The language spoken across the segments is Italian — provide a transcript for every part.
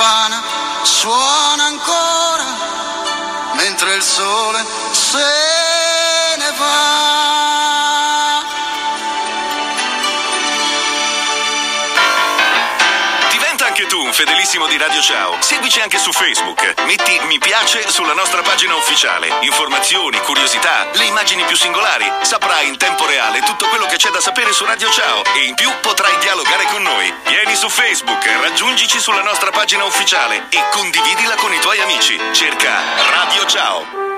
campana suona ancora mentre il sole se ne va. tu un fedelissimo di Radio Ciao, seguici anche su Facebook. Metti mi piace sulla nostra pagina ufficiale. Informazioni, curiosità, le immagini più singolari. Saprai in tempo reale tutto quello che c'è da sapere su Radio Ciao e in più potrai dialogare con noi. Vieni su Facebook, raggiungici sulla nostra pagina ufficiale e condividila con i tuoi amici. Cerca Radio Ciao.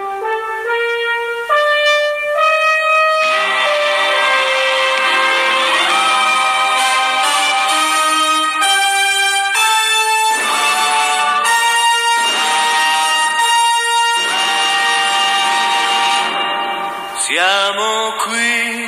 Siamo qui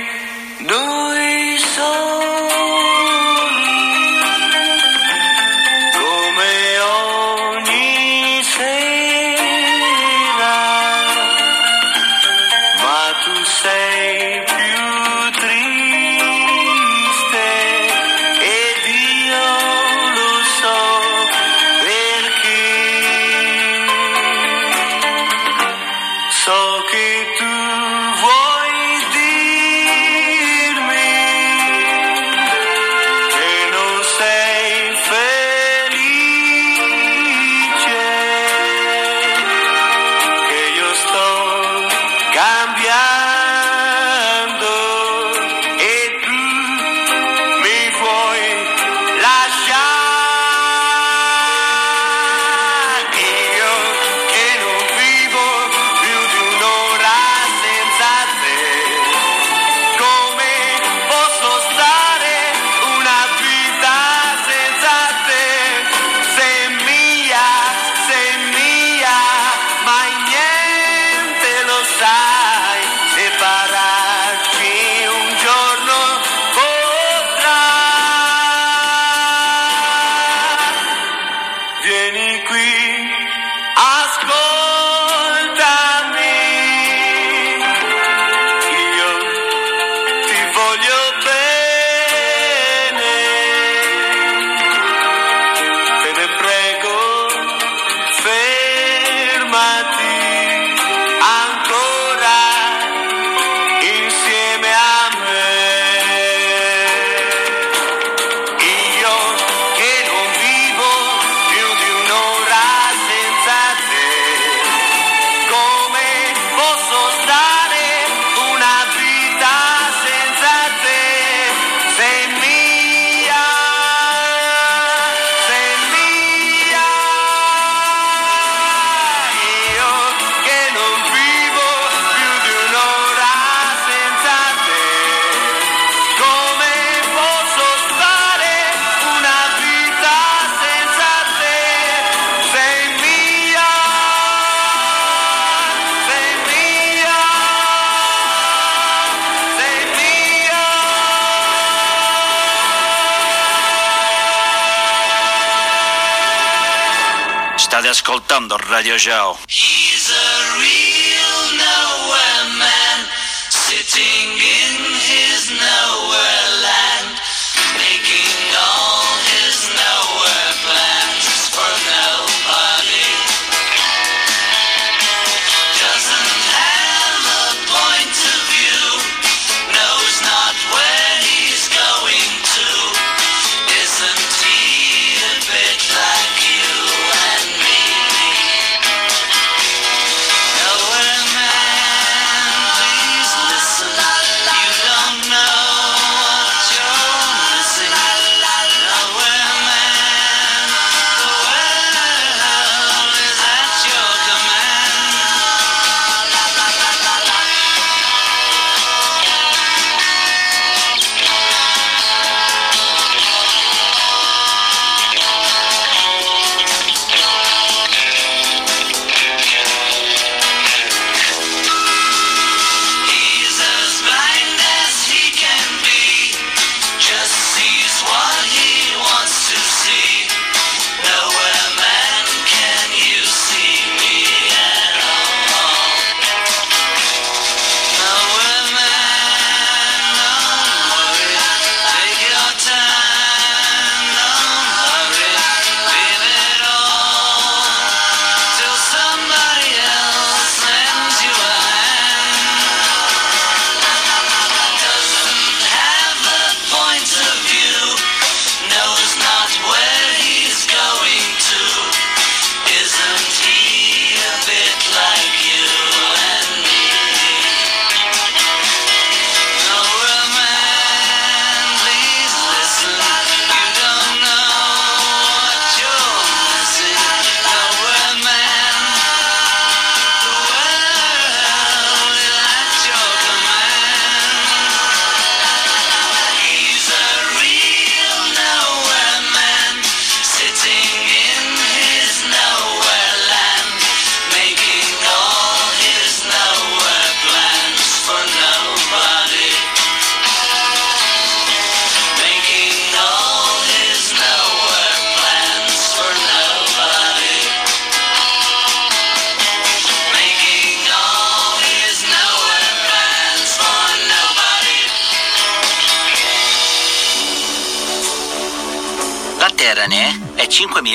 ascoltando Radio Jao.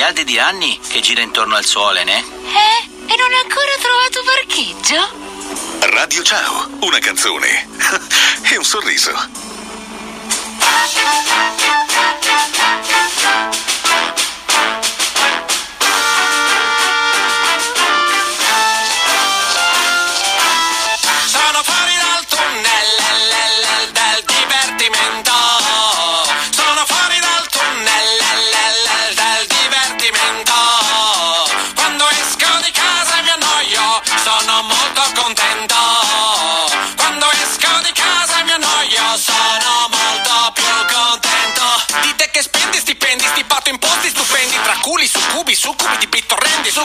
Miliardi di anni che gira intorno al Sole, ne? Eh? E non ha ancora trovato parcheggio? Radio Ciao, una canzone e un sorriso.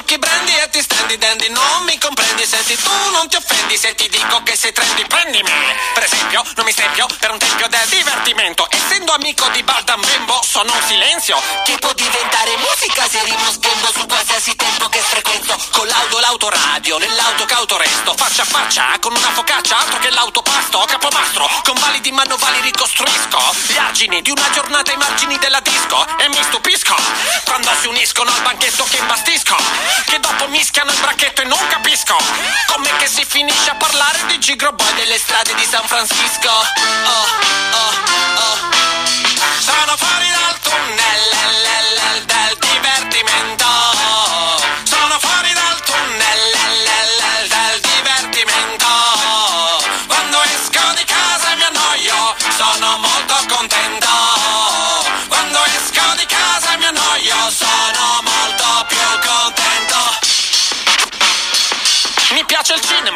Bittorrendi, succhi brendi e ti stendi dendi, non mi comprendi, senti tu non ti offendi se ti dico che sei trendy, prendimi. Per esempio, non mi stempio per un tempio del divertimento, essendo amico di Bardam Bembo, sono un silenzio. Che può diventare musica se rimo sghembo su qualsiasi tempo che frequento. Collaudo l'autoradio, nell'auto cauto resto, faccia a faccia con una focaccia, altro che l'autopasto, capomastro, con validi manovali ricostruisco gli argini di una giornata ai margini della disco e mi stupisco quando si uniscono al banchetto che imbastisco, che dopo mischiano il bracchetto e non capisco come che si finisce a parlare di gigro boy delle strade di San Francisco. Oh, oh, oh. Sono fuori dal tunnel del divertimento.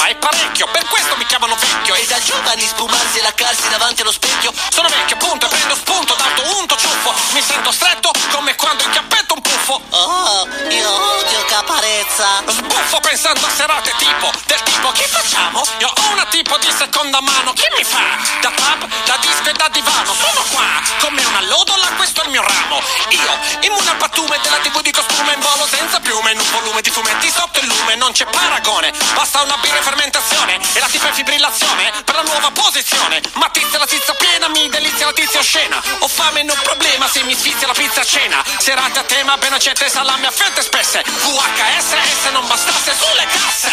E parecchio, per questo mi chiamano vecchio. E da giovani spumarsi e laccarsi davanti allo specchio. Sono vecchio, appunto, e prendo spunto, d'alto unto ciuffo. Mi sento stretto come quando inchiappetto un puffo. Oh, io odio caparezza. Sbuffo pensando a serate tipo, del tipo che facciamo? Io ho una tipo di seconda mano, che mi fa? Da pub, da disco e da divano, sono qua, come una lodola, questo è il mio ramo. Io, immune al pattume della tv di costume in volo senza piume, in un volume di fumetti sotto il lume, non c'è paragone, basta una birra in fermentazione e la tipa in fibrillazione per la nuova posizione. Ma tizia la tizia piena, mi delizia la tizia oscena. Ho fame, non problema se mi sfizia la pizza a cena. Serate a tema, ben accette salame a fette spesse. VHS, S non bastasse sulle casse.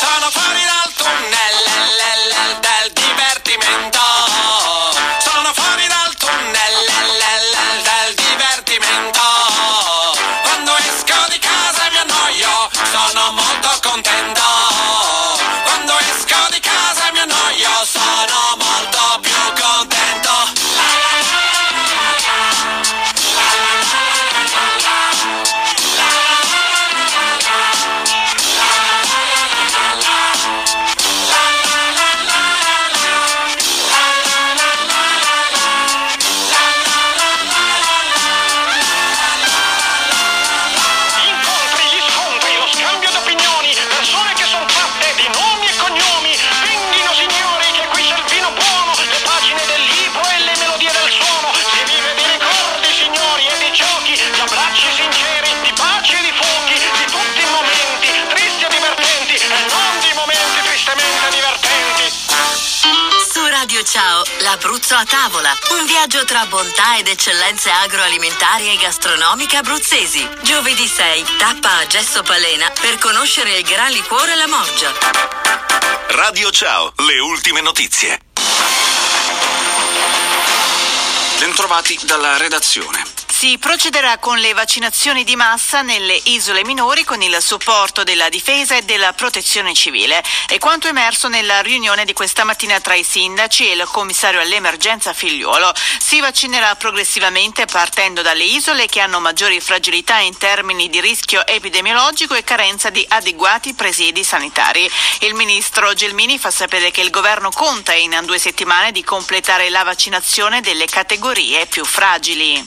Sono fuori dal tunnel del l'Abruzzo a tavola. Un viaggio tra bontà ed eccellenze agroalimentari e gastronomiche abruzzesi. Giovedì 6, tappa a Gesso Palena per conoscere il Gran Liquore La Morgia. Radio Ciao, le ultime notizie. Bentrovati dalla redazione. Si procederà con le vaccinazioni di massa nelle isole minori con il supporto della difesa e della protezione civile. È quanto emerso nella riunione di questa mattina tra i sindaci e il commissario all'emergenza figliuolo. Si vaccinerà progressivamente partendo dalle isole che hanno maggiori fragilità in termini di rischio epidemiologico e carenza di adeguati presidi sanitari. Il ministro Gelmini fa sapere che il governo conta in due settimane di completare la vaccinazione delle categorie più fragili.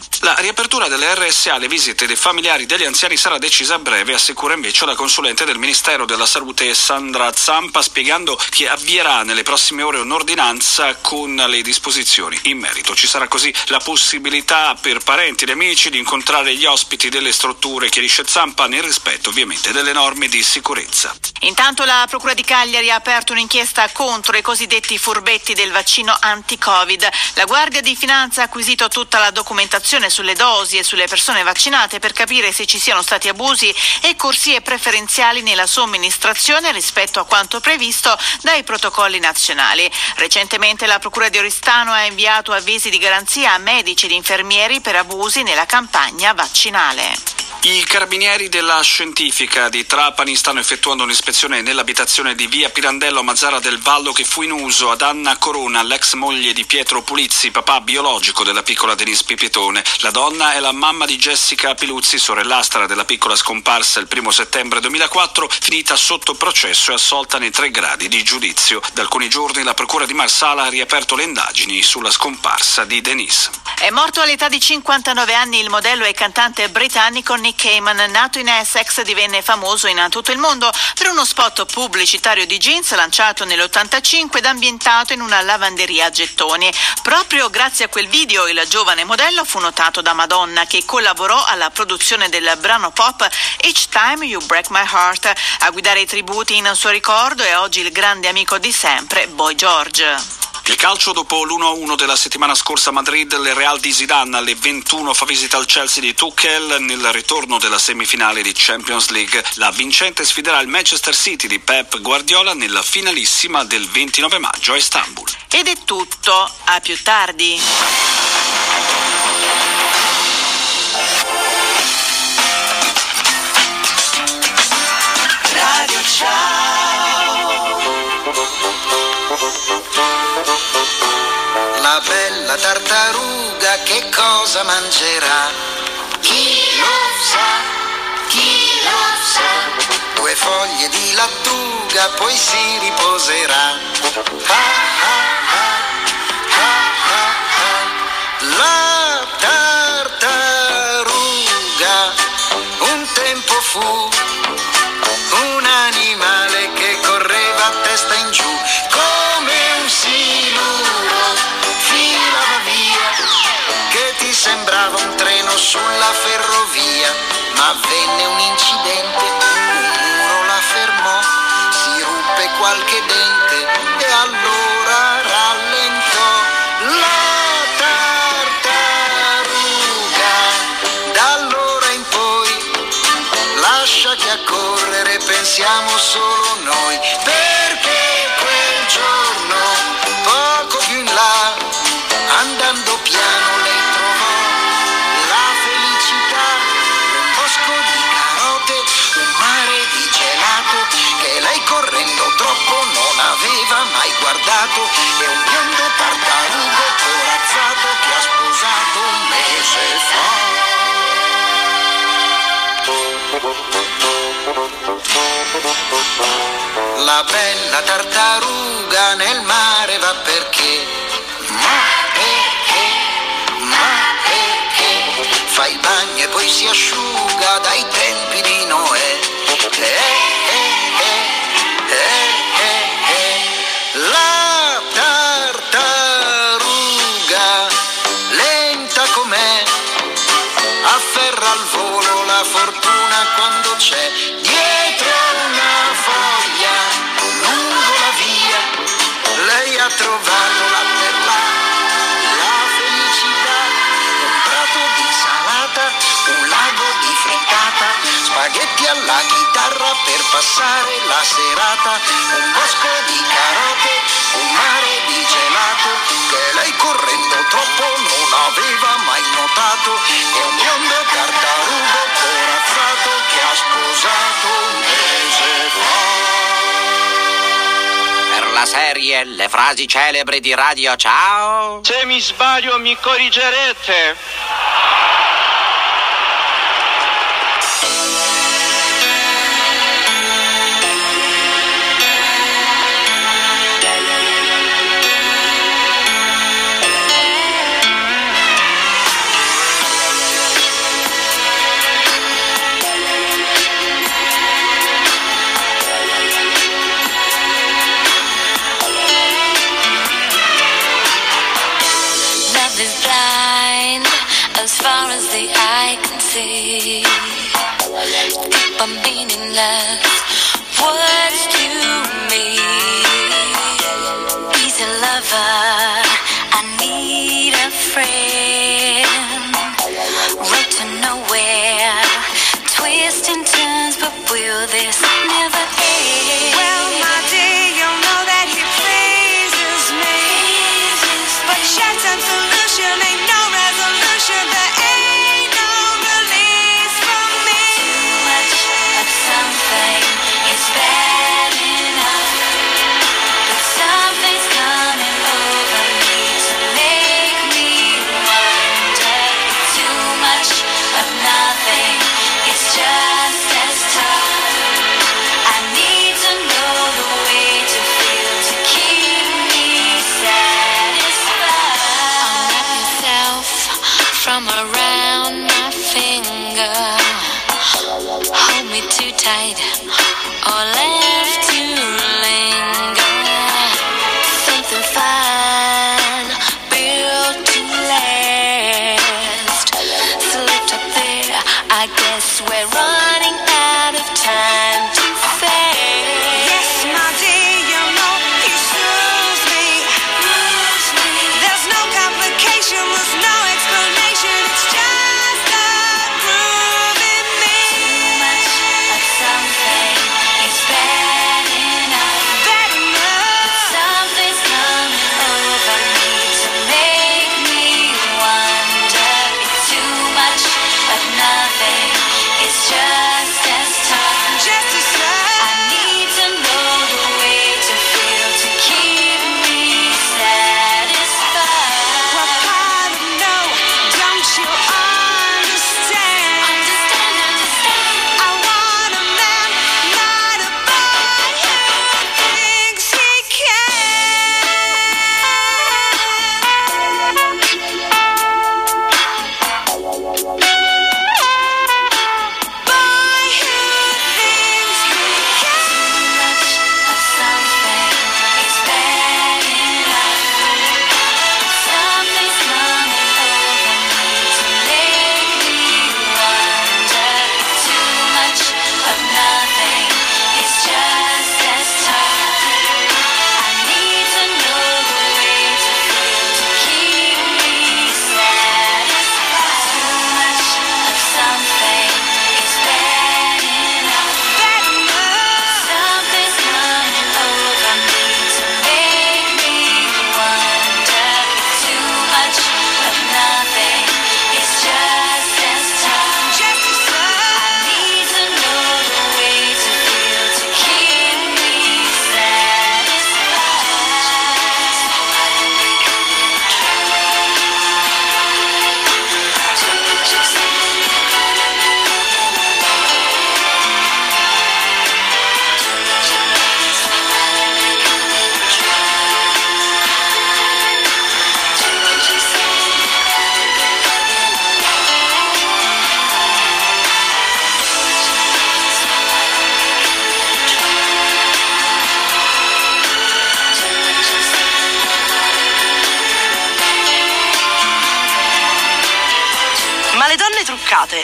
La riapertura riapertura delle RSA alle visite dei familiari degli anziani sarà decisa a breve, assicura invece la consulente del Ministero della Salute Sandra Zampa, spiegando che avvierà nelle prossime ore un'ordinanza con le disposizioni in merito. Ci sarà così la possibilità per parenti ed amici di incontrare gli ospiti delle strutture, chiarisce Zampa, nel rispetto ovviamente delle norme di sicurezza. Intanto la Procura di Cagliari ha aperto un'inchiesta contro i cosiddetti furbetti del vaccino anti-Covid. La Guardia di Finanza ha acquisito tutta la documentazione sulle dosi e sulle persone vaccinate per capire se ci siano stati abusi e corsie preferenziali nella somministrazione rispetto a quanto previsto dai protocolli nazionali. Recentemente la Procura di Oristano ha inviato avvisi di garanzia a medici ed infermieri per abusi nella campagna vaccinale. I carabinieri della scientifica di Trapani stanno effettuando un'ispezione nell'abitazione di via Pirandello Mazzara del Vallo che fu in uso ad Anna Corona, l'ex moglie di Pietro Pulizzi, papà biologico della piccola Denise Pipitone. La donna è la mamma di Jessica Piluzzi, sorellastra della piccola scomparsa il primo settembre 2004, finita sotto processo e assolta nei tre gradi di giudizio. Da alcuni giorni la Procura di Marsala ha riaperto le indagini sulla scomparsa di Denise. È morto all'età di 59 anni il modello e cantante britannico Nick Cayman, nato in Essex, divenne famoso in tutto il mondo per uno spot pubblicitario di jeans lanciato nell'85 ed ambientato in una lavanderia a gettoni. Proprio grazie a quel video il giovane modello fu notato da Madonna che collaborò alla produzione del brano pop Each Time You Break My Heart. A guidare i tributi in suo ricordo è oggi il grande amico di sempre, Boy George. Il calcio dopo l'1-1 della settimana scorsa a Madrid, il Real di Zidane alle 21 fa visita al Chelsea di Tuchel nel ritorno della semifinale di Champions League. La vincente sfiderà il Manchester City di Pep Guardiola nella finalissima del 29 maggio a Istanbul. Ed è tutto, a più tardi. Radio La bella tartaruga che cosa mangerà? Chi lo sa? Chi lo sa? Due foglie di lattuga poi si riposerà. Ah, ah, ah, ah, ah, ah. La tartaruga un tempo fu pensiamo solo noi, perché quel giorno, poco più in là, andando piano lei trovò la felicità, un bosco di carote, un mare di gelato, che lei correndo troppo non aveva mai guardato, e un biondo tartarugo corazzato che ha sposato un mese fa. La bella tartaruga nel mare va perché? Ma perché? Ma perché? Fa il bagno e poi si asciuga dai tempi di Noè. Eh, eh, eh, eh, eh, eh. La afferra al volo la fortuna quando c'è dietro una foglia lungo la via. Lei ha trovato spaghetti alla chitarra per passare la serata un bosco di carote un mare di gelato che lei correndo troppo non aveva mai notato e un biondo tartarugo corazzato che ha sposato un mese fa. Per la serie Le frasi celebri di Radio Ciao. Se mi sbaglio mi corrigerete. I'm meaningless. What? tight. All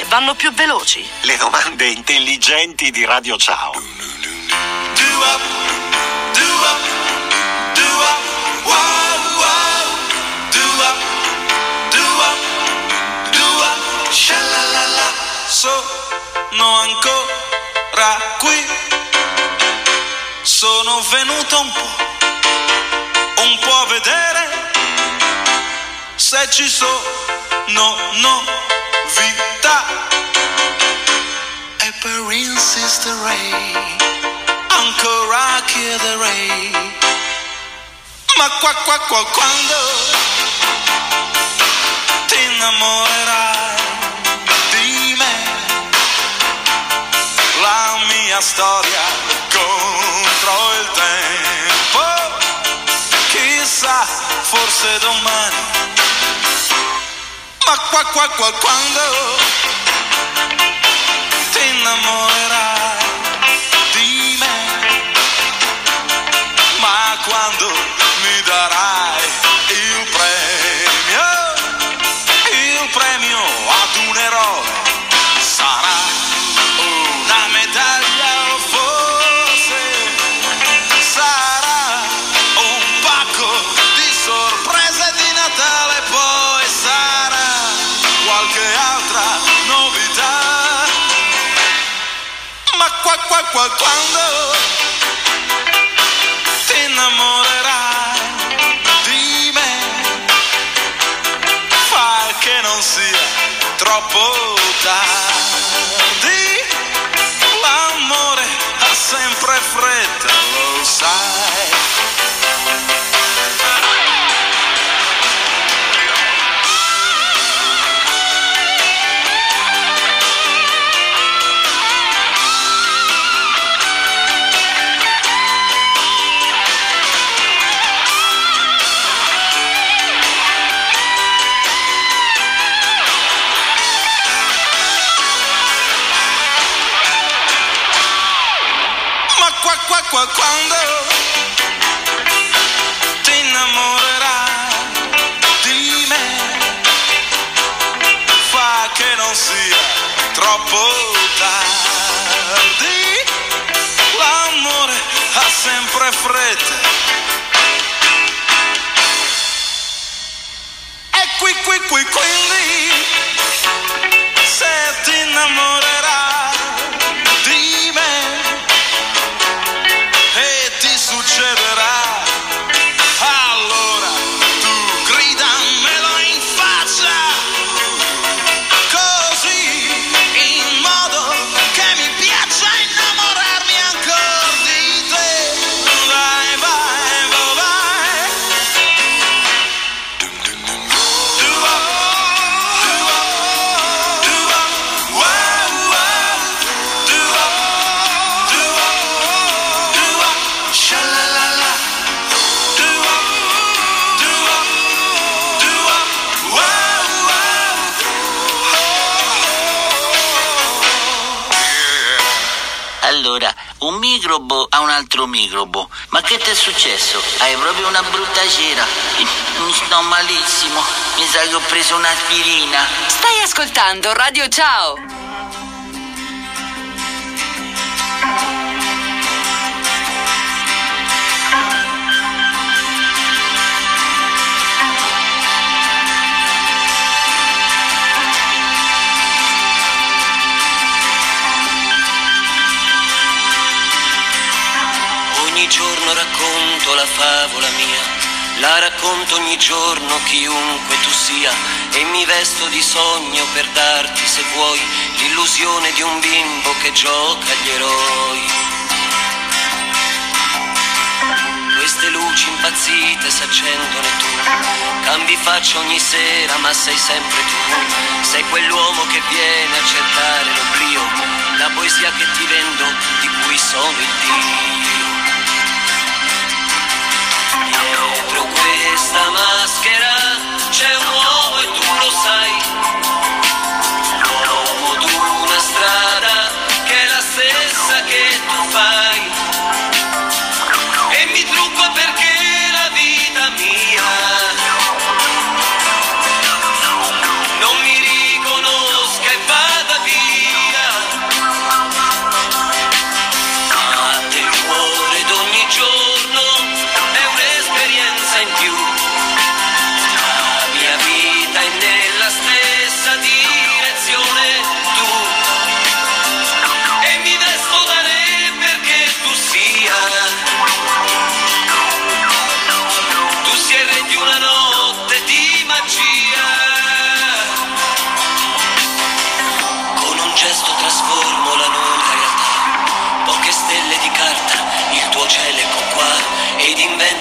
vanno più veloci? Le domande intelligenti di Radio Ciao. Sono ancora qui, sono venuto un po', un po' a vedere se ci sono, no. no Princess the Ray, Uncle Rocky the Ray. Ma qua qua qua quando ti innamorerai di me, la mia storia contro il tempo. Chissà, forse domani. Ma qua qua qua quando ti innamorerai. Qua quando ti innamorerai di me. Fai che non sia troppo tardi l'amore ha sempre fretta lo sai troppo tardi. L'amore ha sempre fretta. E qui qui qui quindi un microbo a un altro microbo. Ma che ti è successo? Hai proprio una brutta cera. Mi sto malissimo. Mi sa che ho preso un'aspirina. Stai ascoltando Radio Ciao. Giorno racconto la favola mia, la racconto ogni giorno chiunque tu sia e mi vesto di sogno per darti se vuoi l'illusione di un bimbo che gioca agli eroi. Queste luci impazzite s'accendono e tu cambi faccia ogni sera ma sei sempre tu, sei quell'uomo che viene a cercare l'oblio, la poesia che ti vendo di cui sono il Dio. Questa maschera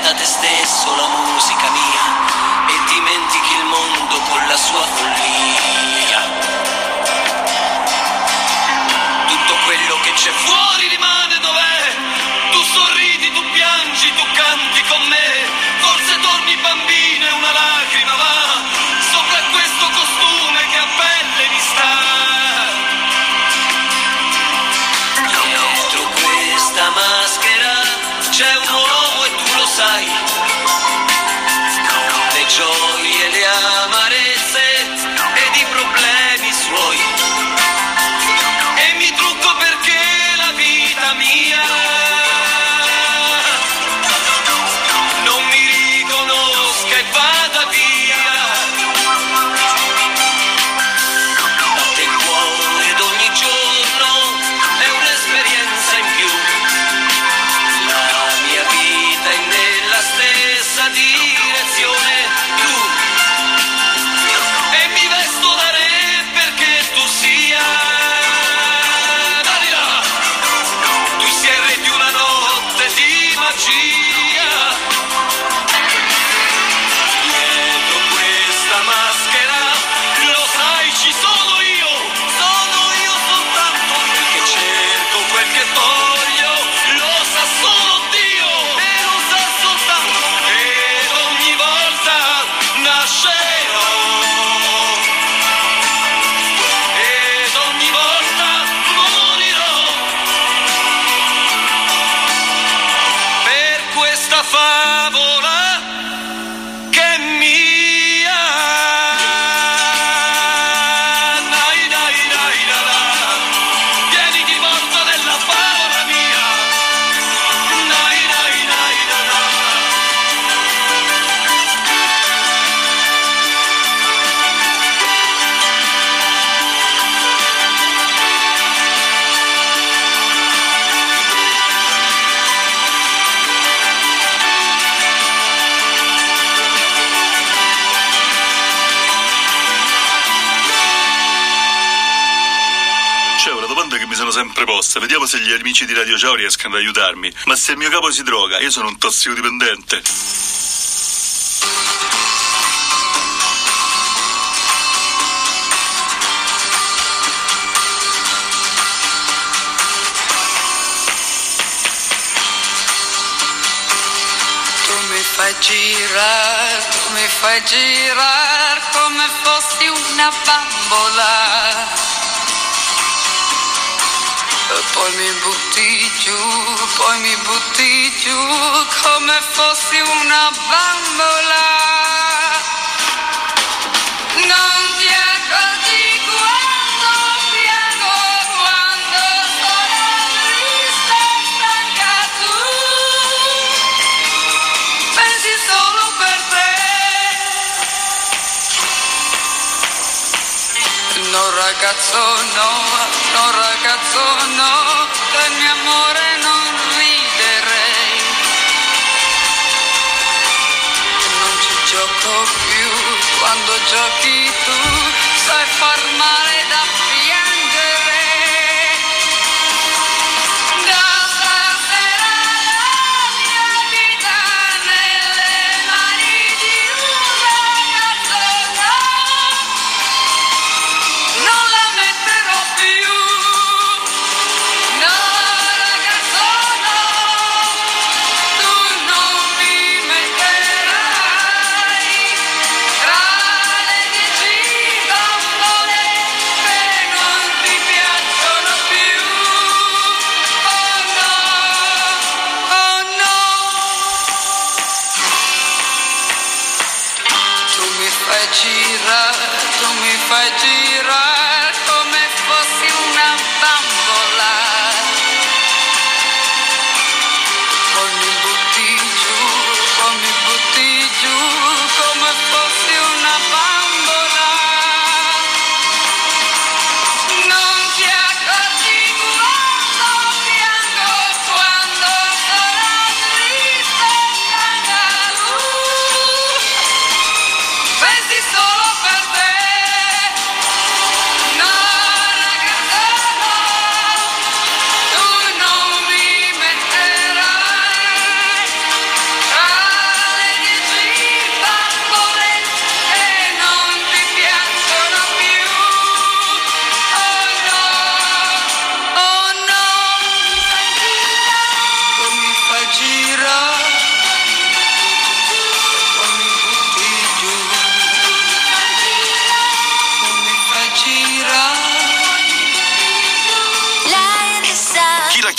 Inventa te stesso la musica mia. E dimentichi il mondo con la sua follia. Tutto quello che c'è fuori rimane che mi sono sempre posta. Vediamo se gli amici di Radio Ciao riescono ad aiutarmi. Ma se il mio capo si droga, io sono un tossicodipendente. Tu mi fai girare, tu mi fai girare come fossi una bambola. Poi mi butti giù, poi mi butti giù come fossi una bambola. Non ti accorgi quando piango, quando sono triste e stanca. Pensi solo per te. No ragazzo no ragazzo no, del mio amore non riderei. Non ci gioco più, quando giochi tu sai far male tu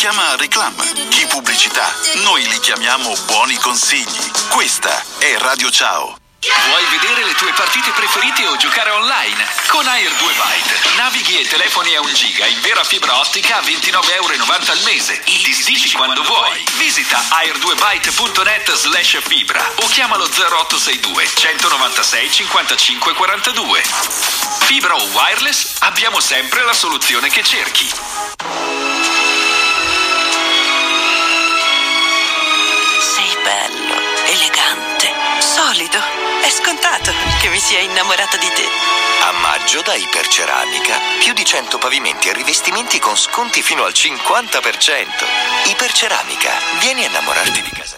chiama reclam, chi pubblicità. Noi li chiamiamo buoni consigli. Questa è Radio Ciao. Vuoi vedere le tue partite preferite o giocare online? Con Air 2 Byte navighi e telefoni a 1 giga in vera fibra ottica a 29,90 euro al mese disdici quando vuoi. Visita air2byte.net slash fibra o chiamalo 0862 196 55 42. Fibra o wireless? Abbiamo sempre la soluzione che cerchi. Solido. È scontato che mi sia innamorata di te. A maggio da Iperceramica più di 100 pavimenti e rivestimenti con sconti fino al 50%. Iperceramica, vieni a innamorarti di casa.